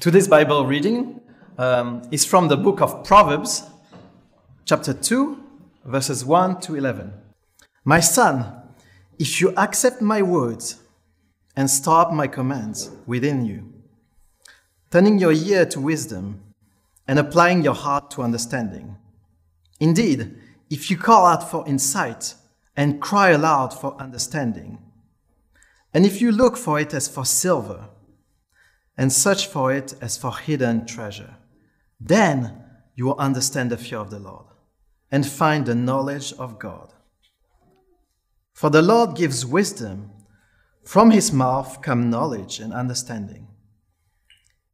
Today's Bible reading um, is from the book of Proverbs, chapter 2, verses 1 to 11. My son, if you accept my words and store up my commands within you, turning your ear to wisdom and applying your heart to understanding. Indeed, if you call out for insight and cry aloud for understanding, and if you look for it as for silver, and search for it as for hidden treasure. Then you will understand the fear of the Lord and find the knowledge of God. For the Lord gives wisdom, from his mouth come knowledge and understanding.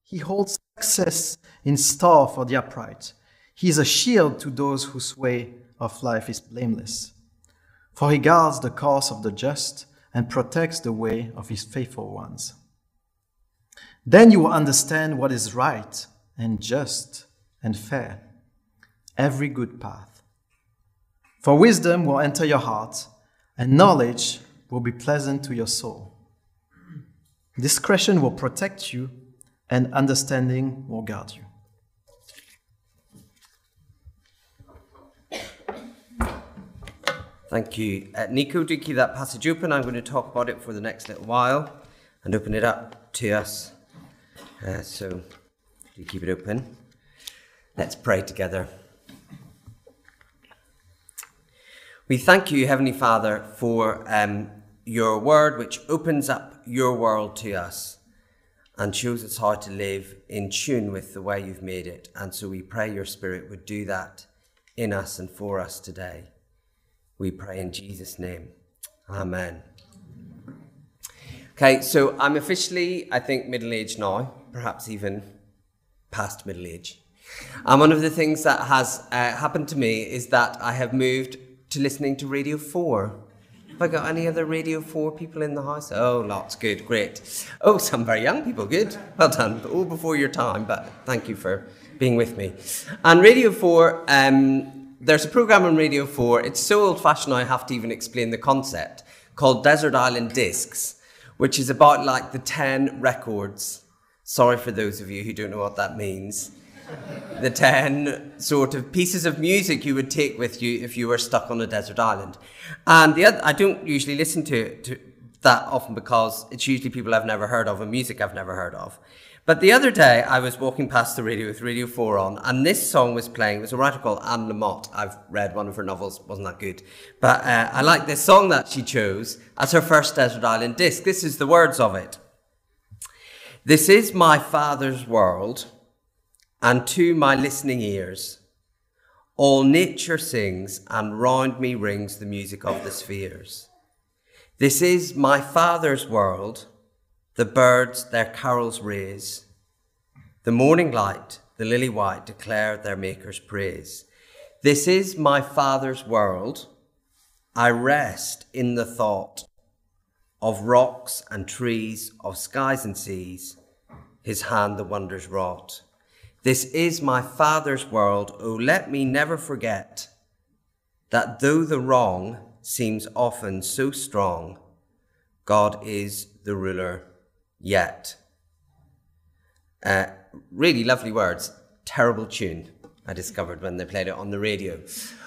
He holds success in store for the upright. He is a shield to those whose way of life is blameless. For he guards the course of the just and protects the way of his faithful ones. Then you will understand what is right and just and fair, every good path. For wisdom will enter your heart, and knowledge will be pleasant to your soul. Discretion will protect you, and understanding will guard you. Thank you. Uh, Nico, do keep that passage open. I'm going to talk about it for the next little while and open it up to us. Uh, so, do keep it open. Let's pray together. We thank you, Heavenly Father, for um, your word, which opens up your world to us and shows us how to live in tune with the way you've made it. And so we pray your Spirit would do that in us and for us today. We pray in Jesus' name. Amen. Okay, so I'm officially, I think, middle aged now, perhaps even past middle age. And one of the things that has uh, happened to me is that I have moved to listening to Radio 4. Have I got any other Radio 4 people in the house? Oh, lots. Good, great. Oh, some very young people. Good. Well done. All before your time, but thank you for being with me. And Radio 4, um, there's a program on Radio 4. It's so old fashioned, I have to even explain the concept, called Desert Island Discs which is about like the 10 records. Sorry for those of you who don't know what that means. the 10 sort of pieces of music you would take with you if you were stuck on a desert island. And the other, I don't usually listen to, to that often because it's usually people I've never heard of and music I've never heard of. But the other day, I was walking past the radio with Radio 4 on, and this song was playing. It was a writer called Anne Lamott. I've read one of her novels, wasn't that good. But uh, I like this song that she chose as her first Desert Island disc. This is the words of it This is my father's world, and to my listening ears, all nature sings, and round me rings the music of the spheres. This is my father's world the birds their carols raise. The morning light, the lily white, declare their Maker's praise. This is my Father's world. I rest in the thought of rocks and trees, of skies and seas, his hand the wonders wrought. This is my Father's world. Oh, let me never forget that though the wrong seems often so strong, God is the ruler yet. Uh, really lovely words. Terrible tune, I discovered when they played it on the radio.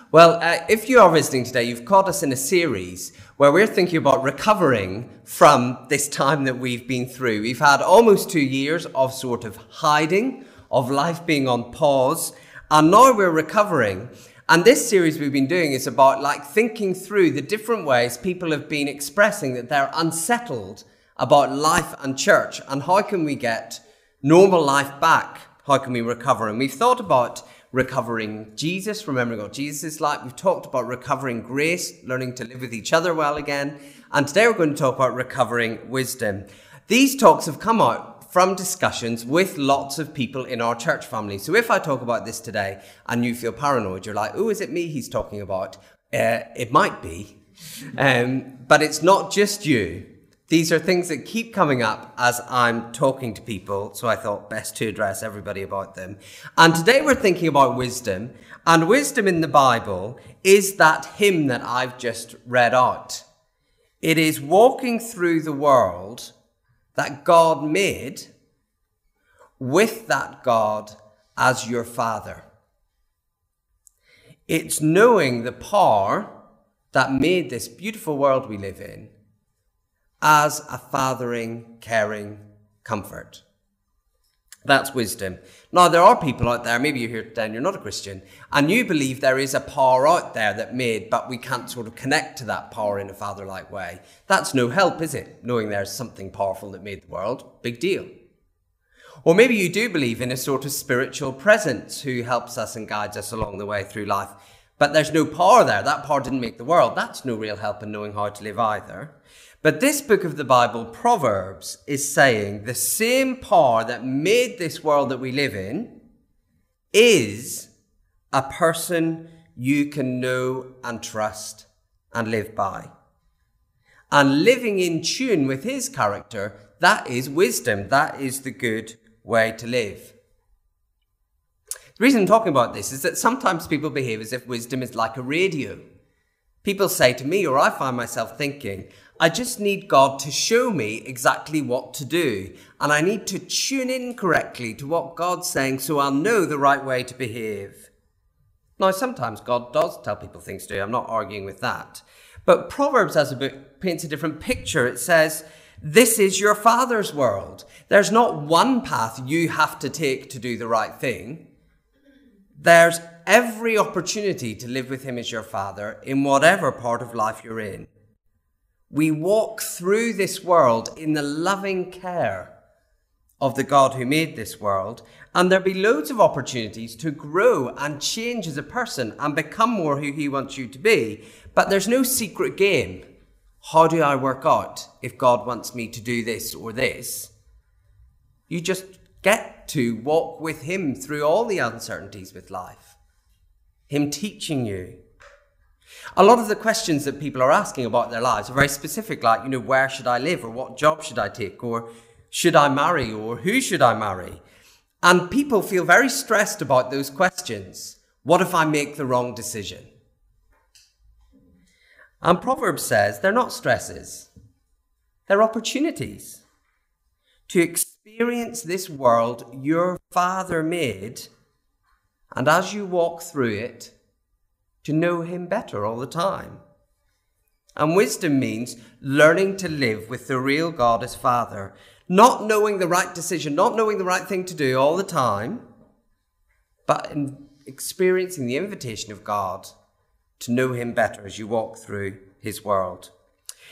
Well, uh, if you are visiting today, you've caught us in a series where we're thinking about recovering from this time that we've been through. We've had almost two years of sort of hiding, of life being on pause, and now we're recovering. And this series we've been doing is about like thinking through the different ways people have been expressing that they're unsettled about life and church and how can we get normal life back? How can we recover? And we've thought about recovering Jesus, remembering what Jesus is like. We've talked about recovering grace, learning to live with each other well again. And today we're going to talk about recovering wisdom. These talks have come out from discussions with lots of people in our church family. So if I talk about this today and you feel paranoid, you're like, oh, is it me he's talking about? Uh, it might be. Um, but it's not just you. These are things that keep coming up as I'm talking to people, so I thought best to address everybody about them. And today we're thinking about wisdom, and wisdom in the Bible is that hymn that I've just read out. It is walking through the world that God made with that God as your Father. It's knowing the power that made this beautiful world we live in as a fathering, caring comfort. That's wisdom. Now, there are people out there, maybe you're here today and you're not a Christian, and you believe there is a power out there that made, but we can't sort of connect to that power in a father like way. That's no help, is it? Knowing there's something powerful that made the world. Big deal. Or maybe you do believe in a sort of spiritual presence who helps us and guides us along the way through life. But there's no power there. That power didn't make the world. That's no real help in knowing how to live either. But this book of the Bible, Proverbs, is saying the same power that made this world that we live in is a person you can know and trust and live by. And living in tune with his character, that is wisdom. That is the good way to live. The reason I'm talking about this is that sometimes people behave as if wisdom is like a radio. People say to me, or I find myself thinking, I just need God to show me exactly what to do. And I need to tune in correctly to what God's saying so I'll know the right way to behave. Now, sometimes God does tell people things to do. I'm not arguing with that. But Proverbs as a book paints a different picture. It says, this is your father's world. There's not one path you have to take to do the right thing. There's every opportunity to live with him as your father in whatever part of life you're in. We walk through this world in the loving care of the God who made this world, and there'll be loads of opportunities to grow and change as a person and become more who He wants you to be. But there's no secret game. How do I work out if God wants me to do this or this? You just get to walk with Him through all the uncertainties with life. Him teaching you, a lot of the questions that people are asking about their lives are very specific, like, you know, where should I live, or what job should I take, or should I marry, or who should I marry? And people feel very stressed about those questions. What if I make the wrong decision? And Proverbs says they're not stresses, they're opportunities to experience this world your Father made, and as you walk through it, to know Him better all the time. And wisdom means learning to live with the real God as Father, not knowing the right decision, not knowing the right thing to do all the time, but in experiencing the invitation of God to know Him better as you walk through His world.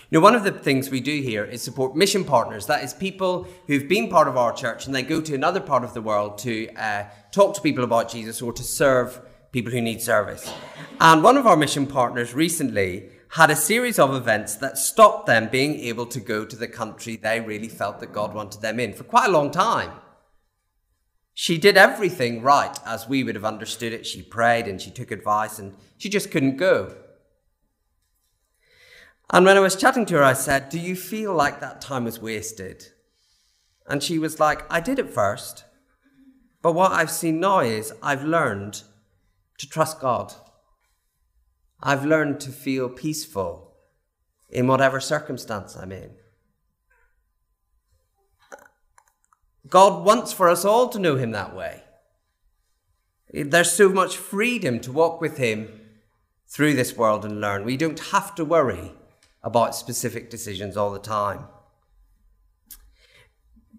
You know, one of the things we do here is support mission partners. That is people who've been part of our church and they go to another part of the world to uh, talk to people about Jesus or to serve people who need service. And one of our mission partners recently had a series of events that stopped them being able to go to the country they really felt that God wanted them in for quite a long time. She did everything right as we would have understood it. She prayed and she took advice and she just couldn't go. And when I was chatting to her, I said, Do you feel like that time was wasted? And she was like, I did at first. But what I've seen now is I've learned to trust God. I've learned to feel peaceful in whatever circumstance I'm in. God wants for us all to know Him that way. There's so much freedom to walk with Him through this world and learn. We don't have to worry about specific decisions all the time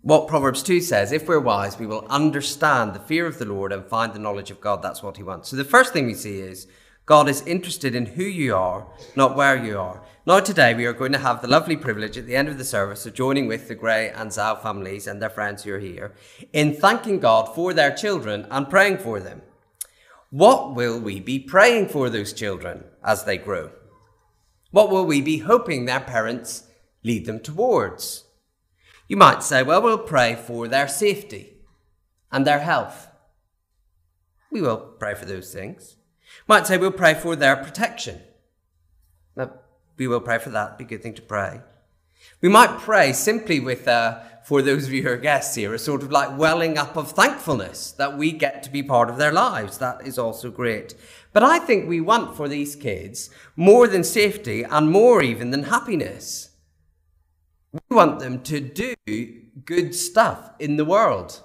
what Proverbs 2 says if we're wise, we will understand the fear of the Lord and find the knowledge of God. That's what he wants. So the first thing we see is God is interested in who you are, not where you are. Now, today we are going to have the lovely privilege at the end of the service of joining with the Gray and Zhao families and their friends who are here in thanking God for their children and praying for them. What will we be praying for those children as they grow? What will we be hoping their parents lead them towards? You might say, well, we'll pray for their safety and their health. We will pray for those things. Might say we'll pray for their protection. Now, we will pray for that. Be a good thing to pray. We might pray simply with, uh, for those of you who are guests here, a sort of like welling up of thankfulness that we get to be part of their lives. That is also great. But I think we want for these kids more than safety and more even than happiness. We want them to do good stuff in the world.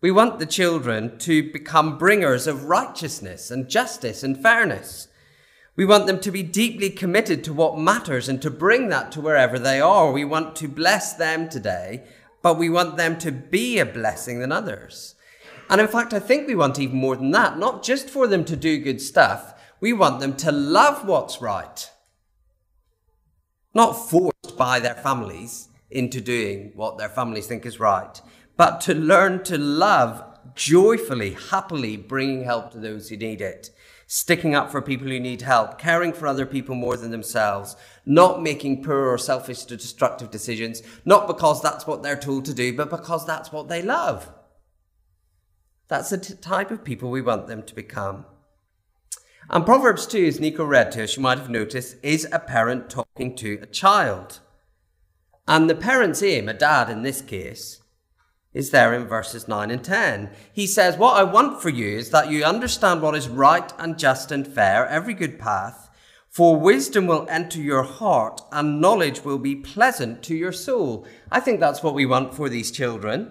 We want the children to become bringers of righteousness and justice and fairness. We want them to be deeply committed to what matters and to bring that to wherever they are. We want to bless them today, but we want them to be a blessing than others. And in fact, I think we want even more than that, not just for them to do good stuff, we want them to love what's right. Not by their families into doing what their families think is right, but to learn to love joyfully, happily, bringing help to those who need it sticking up for people who need help, caring for other people more than themselves, not making poor or selfish or destructive decisions, not because that's what they're told to do, but because that's what they love. That's the t- type of people we want them to become. And Proverbs 2, as Nico read to us, you might have noticed, is a parent talking to a child. And the parent's aim, a dad in this case, is there in verses 9 and 10. He says, What I want for you is that you understand what is right and just and fair, every good path, for wisdom will enter your heart and knowledge will be pleasant to your soul. I think that's what we want for these children.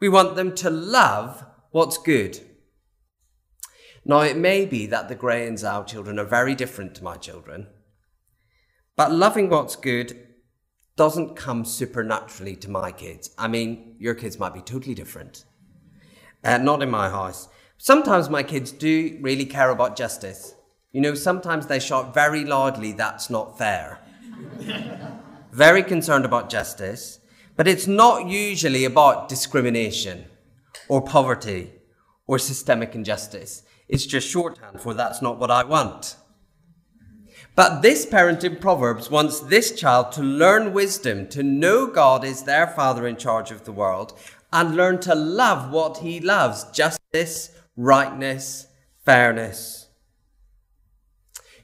We want them to love what's good. Now, it may be that the Gray and Zhao children are very different to my children, but loving what's good doesn't come supernaturally to my kids. I mean, your kids might be totally different. Uh, not in my house. Sometimes my kids do really care about justice. You know, sometimes they shout very loudly, that's not fair. very concerned about justice, but it's not usually about discrimination or poverty or systemic injustice. It's just shorthand for that's not what I want. But this parent in Proverbs wants this child to learn wisdom, to know God is their father in charge of the world, and learn to love what he loves justice, rightness, fairness.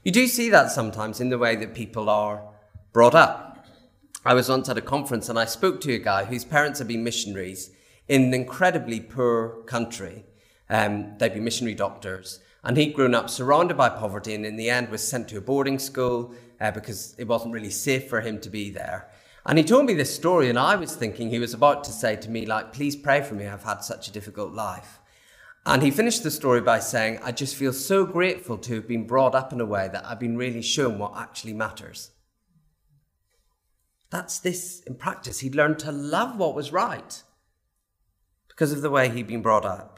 You do see that sometimes in the way that people are brought up. I was once at a conference and I spoke to a guy whose parents had been missionaries in an incredibly poor country. Um, they'd be missionary doctors. And he'd grown up surrounded by poverty and in the end was sent to a boarding school uh, because it wasn't really safe for him to be there. And he told me this story, and I was thinking he was about to say to me, like, please pray for me, I've had such a difficult life. And he finished the story by saying, I just feel so grateful to have been brought up in a way that I've been really shown what actually matters. That's this in practice. He'd learned to love what was right because of the way he'd been brought up.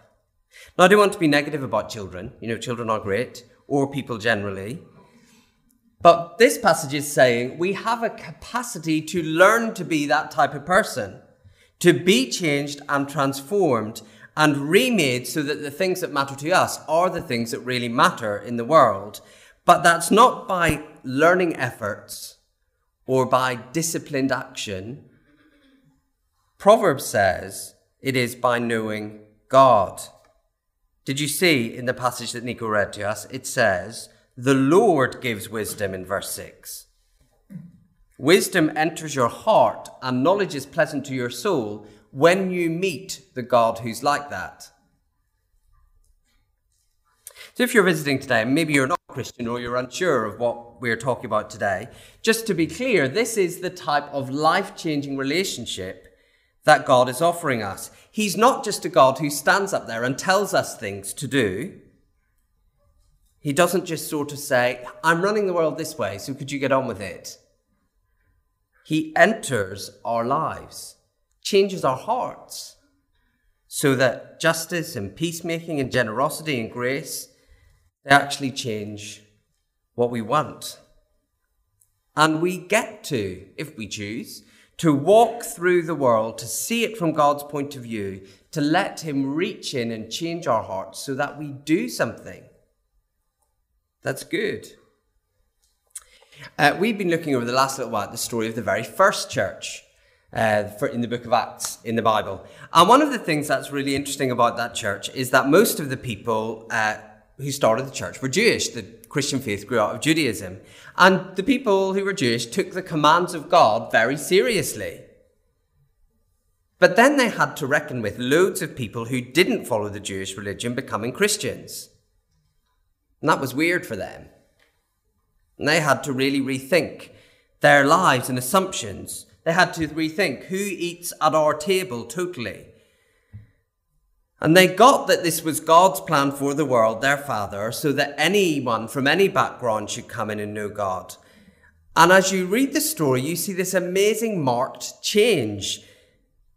Now, I don't want to be negative about children. You know, children are great, or people generally. But this passage is saying we have a capacity to learn to be that type of person, to be changed and transformed and remade so that the things that matter to us are the things that really matter in the world. But that's not by learning efforts or by disciplined action. Proverbs says it is by knowing God. Did you see in the passage that Nico read to us? It says, The Lord gives wisdom in verse 6. Wisdom enters your heart, and knowledge is pleasant to your soul when you meet the God who's like that. So, if you're visiting today, maybe you're not Christian or you're unsure of what we're talking about today, just to be clear, this is the type of life changing relationship that God is offering us. He's not just a God who stands up there and tells us things to do. He doesn't just sort of say, I'm running the world this way, so could you get on with it? He enters our lives, changes our hearts, so that justice and peacemaking and generosity and grace, they actually change what we want. And we get to, if we choose, to walk through the world, to see it from God's point of view, to let Him reach in and change our hearts so that we do something. That's good. Uh, we've been looking over the last little while at the story of the very first church uh, for, in the book of Acts in the Bible. And one of the things that's really interesting about that church is that most of the people uh, who started the church were Jewish. The Christian faith grew out of Judaism. And the people who were Jewish took the commands of God very seriously. But then they had to reckon with loads of people who didn't follow the Jewish religion becoming Christians. And that was weird for them. And they had to really rethink their lives and assumptions. They had to rethink who eats at our table totally. And they got that this was God's plan for the world, their Father, so that anyone from any background should come in and know God. And as you read the story, you see this amazing marked change.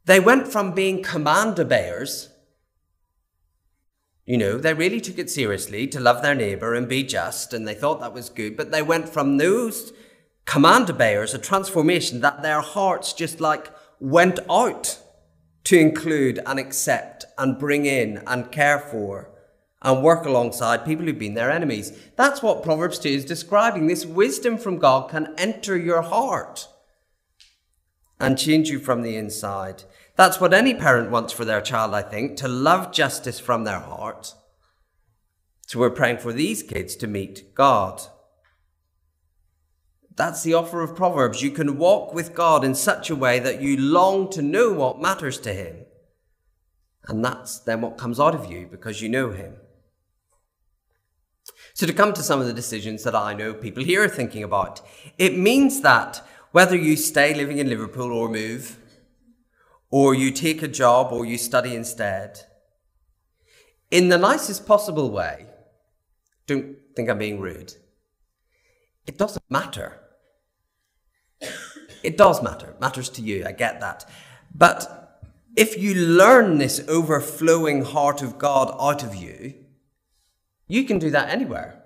They went from being command obeyers, you know, they really took it seriously to love their neighbour and be just, and they thought that was good, but they went from those command obeyers, a transformation that their hearts just like went out to include and accept and bring in and care for and work alongside people who've been their enemies. That's what Proverbs 2 is describing. This wisdom from God can enter your heart and change you from the inside. That's what any parent wants for their child, I think, to love justice from their heart. So we're praying for these kids to meet God. That's the offer of Proverbs. You can walk with God in such a way that you long to know what matters to Him. And that's then what comes out of you because you know Him. So, to come to some of the decisions that I know people here are thinking about, it means that whether you stay living in Liverpool or move, or you take a job or you study instead, in the nicest possible way, don't think I'm being rude, it doesn't matter. It does matter. It matters to you. I get that. But if you learn this overflowing heart of God out of you, you can do that anywhere,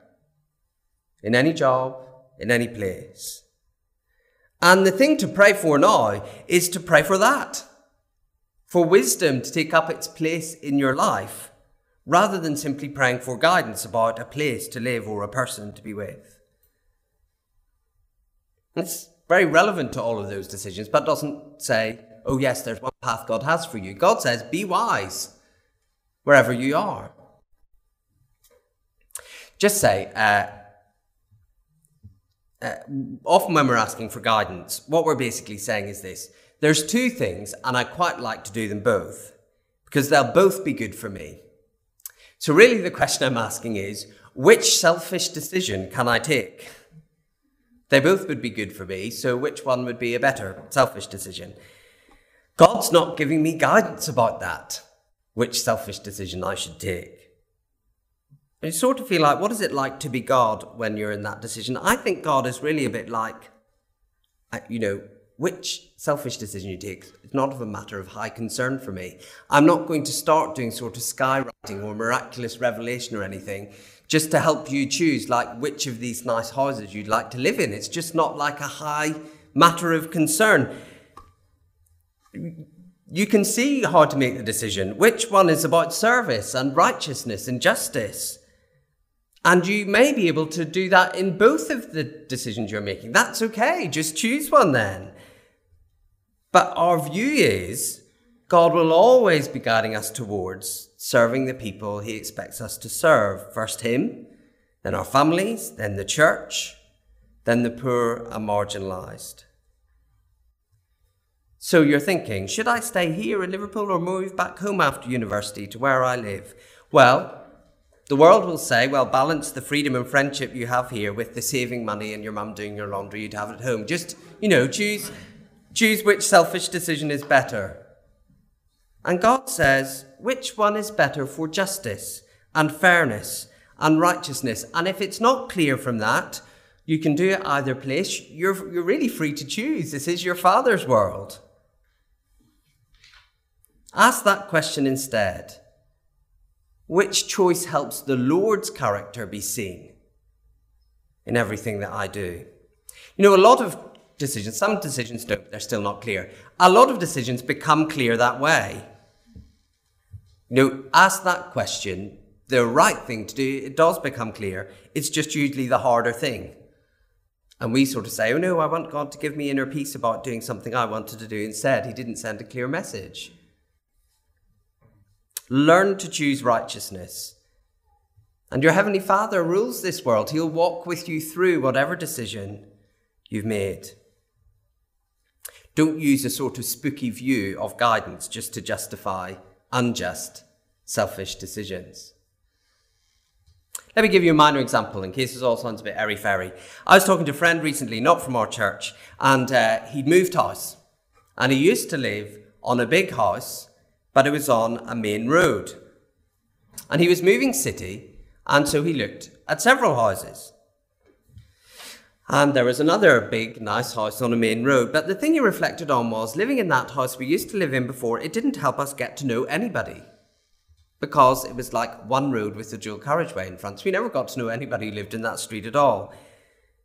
in any job, in any place. And the thing to pray for now is to pray for that, for wisdom to take up its place in your life, rather than simply praying for guidance about a place to live or a person to be with. It's very relevant to all of those decisions, but doesn't say, oh, yes, there's one path God has for you. God says, be wise wherever you are. Just say, uh, uh, often when we're asking for guidance, what we're basically saying is this there's two things, and I quite like to do them both because they'll both be good for me. So, really, the question I'm asking is which selfish decision can I take? They both would be good for me, so which one would be a better selfish decision? God's not giving me guidance about that, which selfish decision I should take. You sort of feel like, what is it like to be God when you're in that decision? I think God is really a bit like, uh, you know, which selfish decision you take is not of a matter of high concern for me. I'm not going to start doing sort of skywriting or miraculous revelation or anything just to help you choose like which of these nice houses you'd like to live in. It's just not like a high matter of concern. You can see how to make the decision. Which one is about service and righteousness and justice? And you may be able to do that in both of the decisions you're making. That's okay. Just choose one then. But our view is God will always be guiding us towards serving the people he expects us to serve. First him, then our families, then the church, then the poor and marginalised. So you're thinking, should I stay here in Liverpool or move back home after university to where I live? Well, the world will say, well, balance the freedom and friendship you have here with the saving money and your mum doing your laundry you'd have at home. Just, you know, choose, choose which selfish decision is better. And God says, which one is better for justice and fairness and righteousness? And if it's not clear from that, you can do it either place. You're, you're really free to choose. This is your Father's world. Ask that question instead. Which choice helps the Lord's character be seen in everything that I do? You know, a lot of decisions, some decisions don't, they're still not clear. A lot of decisions become clear that way. You know, ask that question, the right thing to do, it does become clear. It's just usually the harder thing. And we sort of say, oh no, I want God to give me inner peace about doing something I wanted to do instead. He didn't send a clear message. Learn to choose righteousness. And your Heavenly Father rules this world. He'll walk with you through whatever decision you've made. Don't use a sort of spooky view of guidance just to justify unjust, selfish decisions. Let me give you a minor example in case this all sounds a bit airy fairy. I was talking to a friend recently, not from our church, and uh, he'd moved house. And he used to live on a big house but it was on a main road. And he was moving city, and so he looked at several houses. And there was another big, nice house on a main road. But the thing he reflected on was living in that house we used to live in before, it didn't help us get to know anybody. Because it was like one road with a dual carriageway in front. We never got to know anybody who lived in that street at all.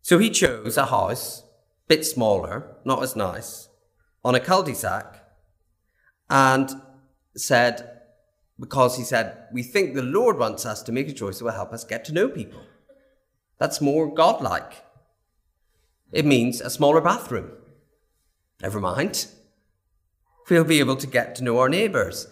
So he chose a house, bit smaller, not as nice, on a cul-de-sac, and said, because he said, we think the Lord wants us to make a choice that will help us get to know people. That's more godlike. It means a smaller bathroom. Never mind. We'll be able to get to know our neighbours.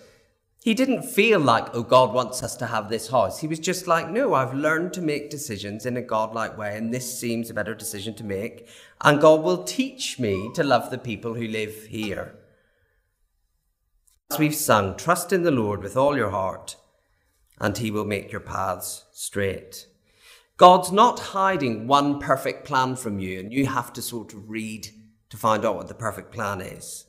He didn't feel like, oh, God wants us to have this house. He was just like, no, I've learned to make decisions in a godlike way, and this seems a better decision to make. And God will teach me to love the people who live here. As we've sung, trust in the Lord with all your heart, and he will make your paths straight. God's not hiding one perfect plan from you, and you have to sort of read to find out what the perfect plan is.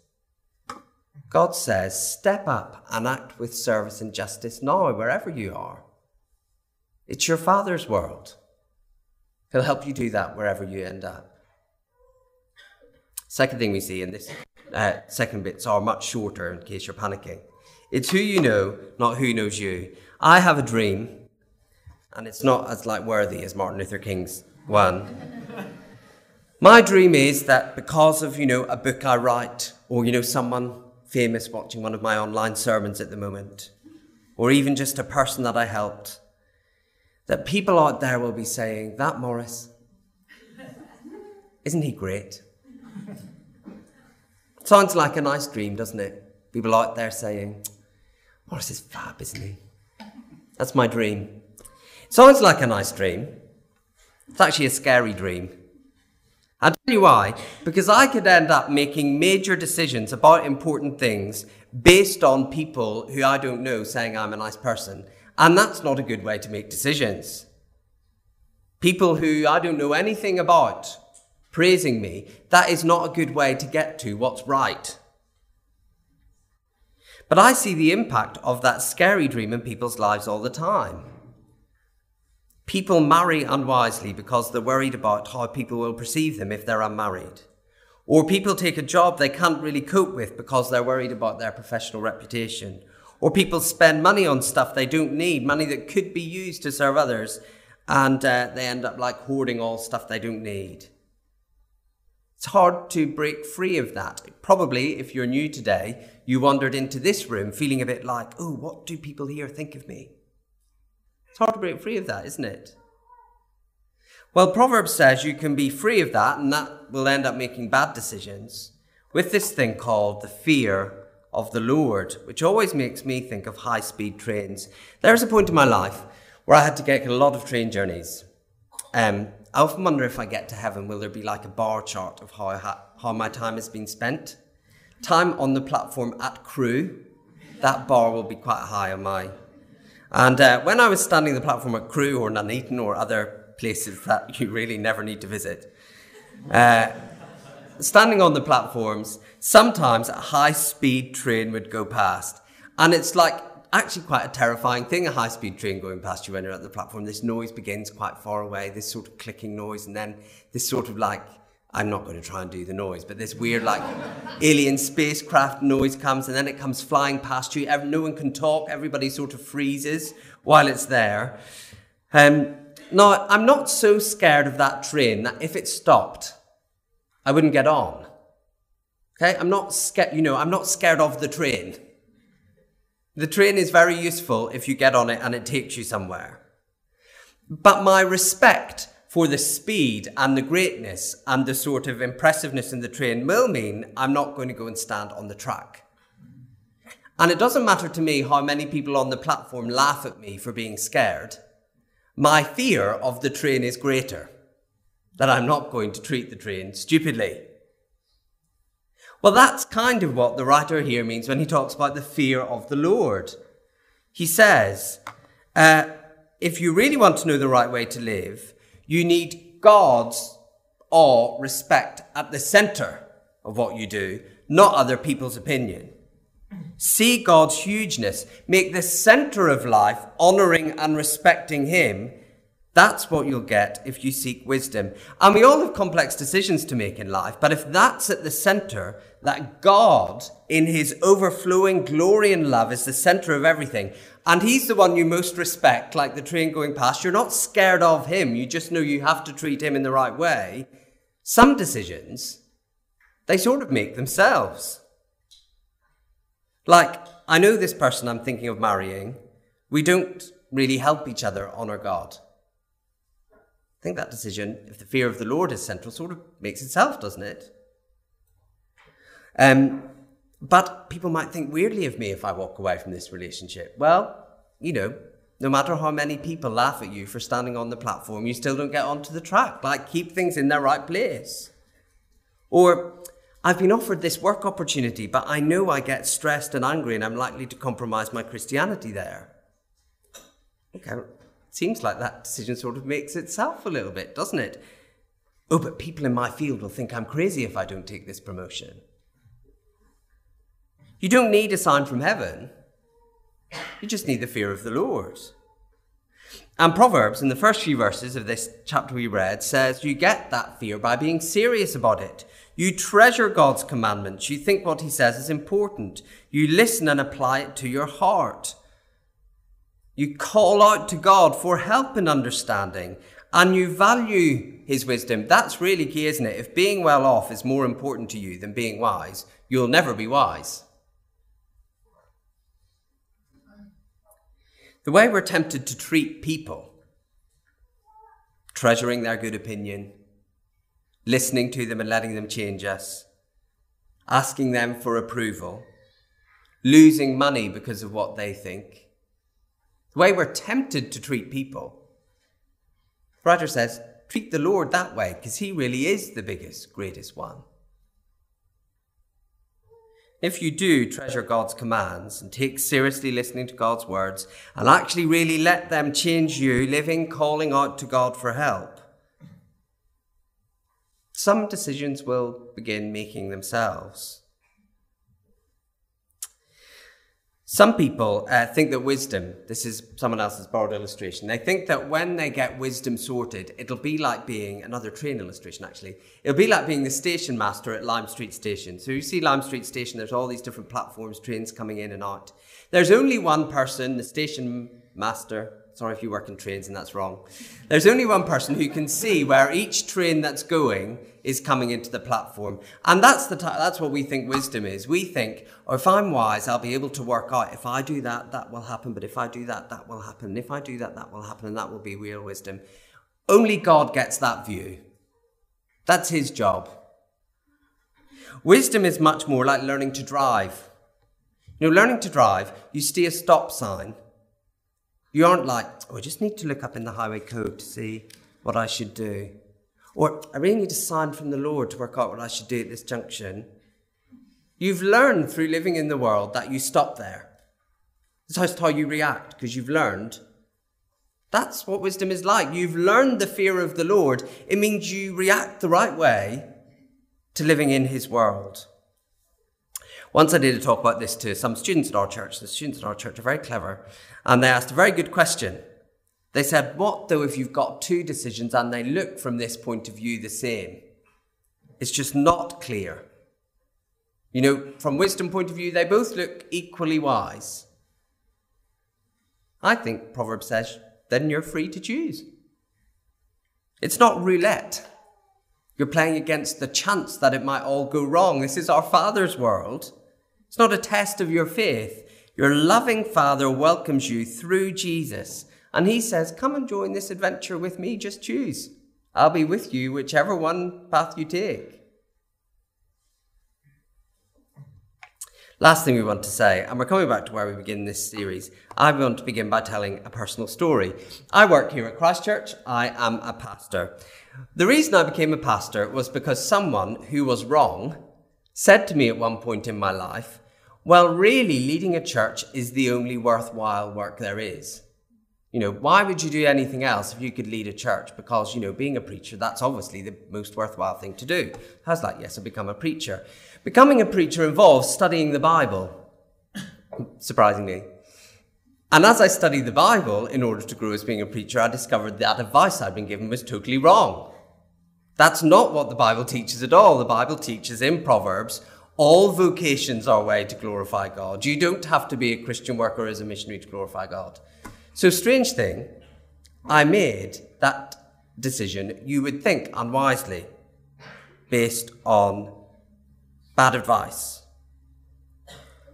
God says, step up and act with service and justice now, wherever you are. It's your Father's world. He'll help you do that wherever you end up. Second thing we see in this uh, second bits are much shorter in case you're panicking. It's who you know, not who knows you. I have a dream and it's not as like worthy as Martin Luther King's one. My dream is that because of, you know, a book I write, or, you know, someone famous watching one of my online sermons at the moment, or even just a person that I helped, that people out there will be saying, That Morris, isn't he great? Sounds like a nice dream, doesn't it? People out there saying, Morris is fab, isn't he? That's my dream. Sounds like a nice dream. It's actually a scary dream. I'll tell you why. Because I could end up making major decisions about important things based on people who I don't know saying I'm a nice person. And that's not a good way to make decisions. People who I don't know anything about praising me, that is not a good way to get to what's right. But I see the impact of that scary dream in people's lives all the time. People marry unwisely because they're worried about how people will perceive them if they're unmarried. Or people take a job they can't really cope with because they're worried about their professional reputation. Or people spend money on stuff they don't need, money that could be used to serve others, and uh, they end up like hoarding all stuff they don't need. It's hard to break free of that. Probably, if you're new today, you wandered into this room feeling a bit like, oh, what do people here think of me? It's hard to break free of that, isn't it? Well, Proverbs says you can be free of that, and that will end up making bad decisions with this thing called the fear of the Lord, which always makes me think of high speed trains. There was a point in my life where I had to get a lot of train journeys. Um, I often wonder if I get to heaven, will there be like a bar chart of how, ha- how my time has been spent? Time on the platform at Crewe, that bar will be quite high on my and uh, when I was standing the platform at Crewe or Nuneaton or other places that you really never need to visit, uh, standing on the platforms, sometimes a high speed train would go past. And it's like actually quite a terrifying thing, a high speed train going past you when you're at the platform. This noise begins quite far away, this sort of clicking noise, and then this sort of like I'm not going to try and do the noise, but this weird, like, alien spacecraft noise comes and then it comes flying past you. No one can talk. Everybody sort of freezes while it's there. Um, now, I'm not so scared of that train that if it stopped, I wouldn't get on. Okay? I'm not scared, you know, I'm not scared of the train. The train is very useful if you get on it and it takes you somewhere. But my respect for the speed and the greatness and the sort of impressiveness in the train will mean I'm not going to go and stand on the track. And it doesn't matter to me how many people on the platform laugh at me for being scared. My fear of the train is greater, that I'm not going to treat the train stupidly. Well, that's kind of what the writer here means when he talks about the fear of the Lord. He says, uh, if you really want to know the right way to live, you need God's awe, respect at the center of what you do, not other people's opinion. See God's hugeness. Make the center of life honoring and respecting Him. That's what you'll get if you seek wisdom. And we all have complex decisions to make in life, but if that's at the center, that God, in His overflowing glory and love, is the center of everything, and He's the one you most respect, like the train going past, you're not scared of Him, you just know you have to treat Him in the right way. Some decisions, they sort of make themselves. Like, I know this person I'm thinking of marrying. We don't really help each other honour God. I think that decision, if the fear of the Lord is central, sort of makes itself, doesn't it? Um, but people might think weirdly of me if I walk away from this relationship. Well, you know, no matter how many people laugh at you for standing on the platform, you still don't get onto the track. Like, keep things in their right place. Or, I've been offered this work opportunity, but I know I get stressed and angry and I'm likely to compromise my Christianity there. Okay, seems like that decision sort of makes itself a little bit, doesn't it? Oh, but people in my field will think I'm crazy if I don't take this promotion. You don't need a sign from heaven. You just need the fear of the Lord. And Proverbs, in the first few verses of this chapter we read, says you get that fear by being serious about it. You treasure God's commandments. You think what he says is important. You listen and apply it to your heart. You call out to God for help and understanding, and you value his wisdom. That's really key, isn't it? If being well off is more important to you than being wise, you'll never be wise. The way we're tempted to treat people, treasuring their good opinion, listening to them and letting them change us, asking them for approval, losing money because of what they think. The way we're tempted to treat people. Writer says, treat the Lord that way because he really is the biggest, greatest one. If you do treasure God's commands and take seriously listening to God's words and actually really let them change you, living, calling out to God for help, some decisions will begin making themselves. Some people uh, think that wisdom, this is someone else's borrowed illustration, they think that when they get wisdom sorted, it'll be like being, another train illustration actually, it'll be like being the station master at Lime Street Station. So you see Lime Street Station, there's all these different platforms, trains coming in and out. There's only one person, the station master, Sorry if you work in trains and that's wrong. There's only one person who can see where each train that's going is coming into the platform. And that's, the t- that's what we think wisdom is. We think, oh, if I'm wise, I'll be able to work out if I do that, that will happen. But if I do that, that will happen. And if I do that, that will happen. And that will be real wisdom. Only God gets that view. That's his job. Wisdom is much more like learning to drive. You know, learning to drive, you see a stop sign you aren't like, oh, I just need to look up in the highway code to see what I should do. Or I really need a sign from the Lord to work out what I should do at this junction. You've learned through living in the world that you stop there. That's how you react, because you've learned. That's what wisdom is like. You've learned the fear of the Lord. It means you react the right way to living in His world. Once I did a talk about this to some students at our church. The students at our church are very clever. And they asked a very good question. They said, What though if you've got two decisions and they look from this point of view the same? It's just not clear. You know, from wisdom point of view, they both look equally wise. I think Proverbs says, then you're free to choose. It's not roulette. You're playing against the chance that it might all go wrong. This is our Father's world. It's not a test of your faith. Your loving Father welcomes you through Jesus, and He says, Come and join this adventure with me, just choose. I'll be with you, whichever one path you take. Last thing we want to say, and we're coming back to where we begin this series, I want to begin by telling a personal story. I work here at Christchurch. I am a pastor. The reason I became a pastor was because someone who was wrong said to me at one point in my life, well, really, leading a church is the only worthwhile work there is. You know, why would you do anything else if you could lead a church? Because, you know, being a preacher, that's obviously the most worthwhile thing to do. How's that? Yes, I become a preacher. Becoming a preacher involves studying the Bible. surprisingly. And as I studied the Bible in order to grow as being a preacher, I discovered that advice I'd been given was totally wrong. That's not what the Bible teaches at all. The Bible teaches in Proverbs all vocations are a way to glorify God. You don't have to be a Christian worker as a missionary to glorify God. So, strange thing, I made that decision, you would think unwisely, based on bad advice.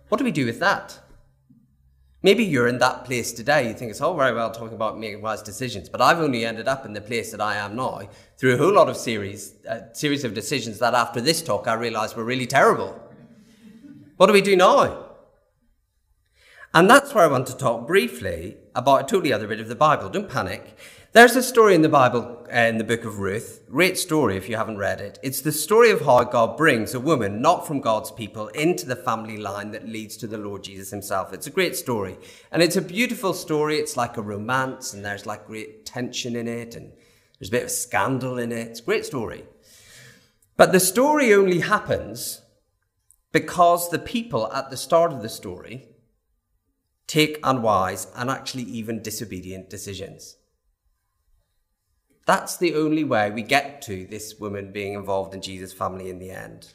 What do we do with that? Maybe you're in that place today. You think it's all very well talking about making wise decisions, but I've only ended up in the place that I am now through a whole lot of series, a series of decisions that after this talk I realised were really terrible. What do we do now? And that's where I want to talk briefly about a totally other bit of the Bible. Don't panic. There's a story in the Bible, uh, in the book of Ruth. Great story if you haven't read it. It's the story of how God brings a woman not from God's people into the family line that leads to the Lord Jesus himself. It's a great story. And it's a beautiful story. It's like a romance, and there's like great tension in it, and there's a bit of scandal in it. It's a great story. But the story only happens because the people at the start of the story take unwise and actually even disobedient decisions. That's the only way we get to this woman being involved in Jesus' family in the end.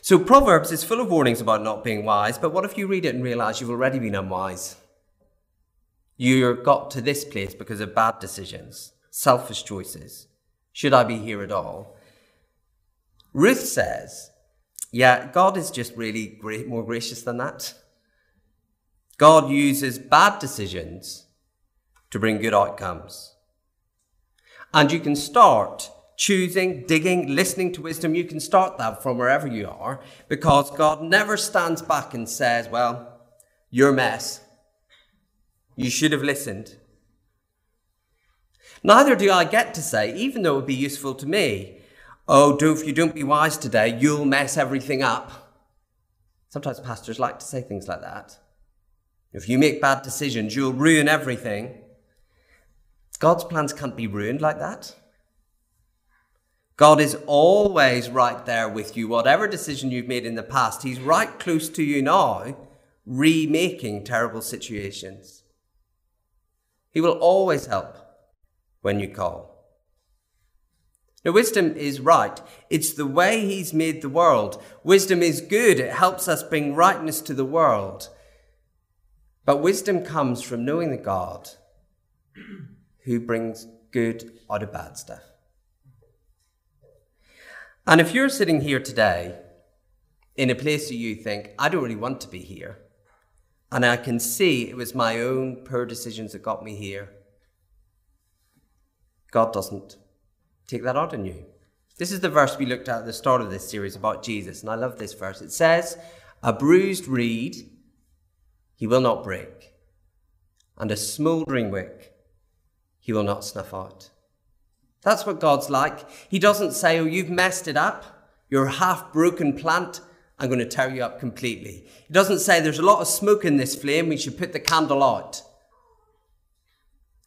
So, Proverbs is full of warnings about not being wise, but what if you read it and realize you've already been unwise? You got to this place because of bad decisions, selfish choices. Should I be here at all? Ruth says, Yeah, God is just really great, more gracious than that. God uses bad decisions to bring good outcomes. And you can start choosing, digging, listening to wisdom. You can start that from wherever you are because God never stands back and says, Well, you're a mess. You should have listened. Neither do I get to say, even though it would be useful to me, Oh, do if you don't be wise today, you'll mess everything up. Sometimes pastors like to say things like that. If you make bad decisions, you'll ruin everything. God's plans can't be ruined like that. God is always right there with you. Whatever decision you've made in the past, He's right close to you now, remaking terrible situations. He will always help when you call. Now, wisdom is right. It's the way He's made the world. Wisdom is good. It helps us bring rightness to the world. But wisdom comes from knowing the God who brings good out of bad stuff. And if you're sitting here today in a place that you think, I don't really want to be here, and I can see it was my own poor decisions that got me here, God doesn't take that out on you. This is the verse we looked at at the start of this series about Jesus, and I love this verse. It says, A bruised reed he will not break, and a smouldering wick he will not snuff out. That's what God's like. He doesn't say, Oh, you've messed it up. You're a half broken plant. I'm going to tear you up completely. He doesn't say, There's a lot of smoke in this flame. We should put the candle out.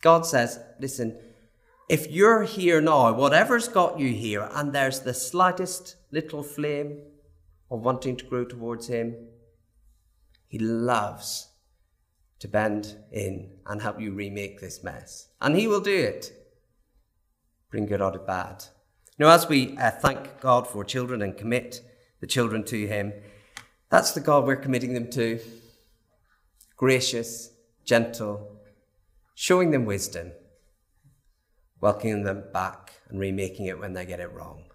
God says, Listen, if you're here now, whatever's got you here, and there's the slightest little flame of wanting to grow towards Him, He loves to bend in and help you remake this mess. And He will do it. Bring good out of bad. Now, as we uh, thank God for children and commit the children to Him, that's the God we're committing them to. Gracious, gentle, showing them wisdom, welcoming them back and remaking it when they get it wrong.